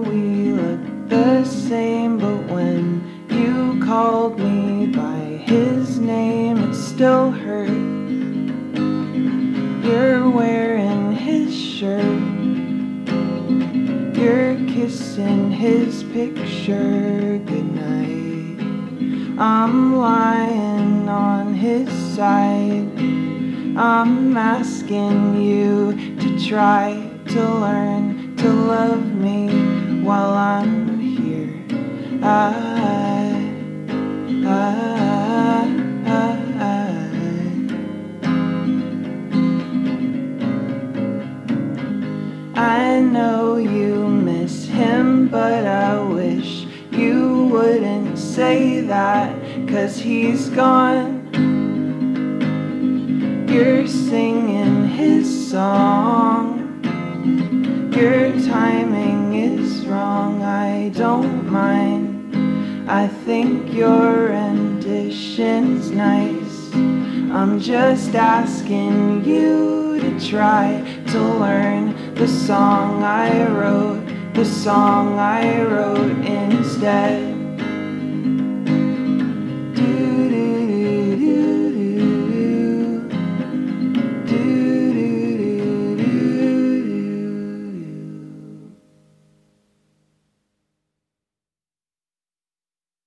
we look the same, but when you called me by his name, it still hurt. You're wearing his shirt, you're kissing his picture. Good night. I'm lying on his side. I'm asking you to try to learn to love me. I, I, I, know you miss him, but I wish you wouldn't say that, cause he's gone. You're singing his song. Your timing is wrong, I don't mind. I think your rendition's nice. I'm just asking you to try to learn the song I wrote, the song I wrote.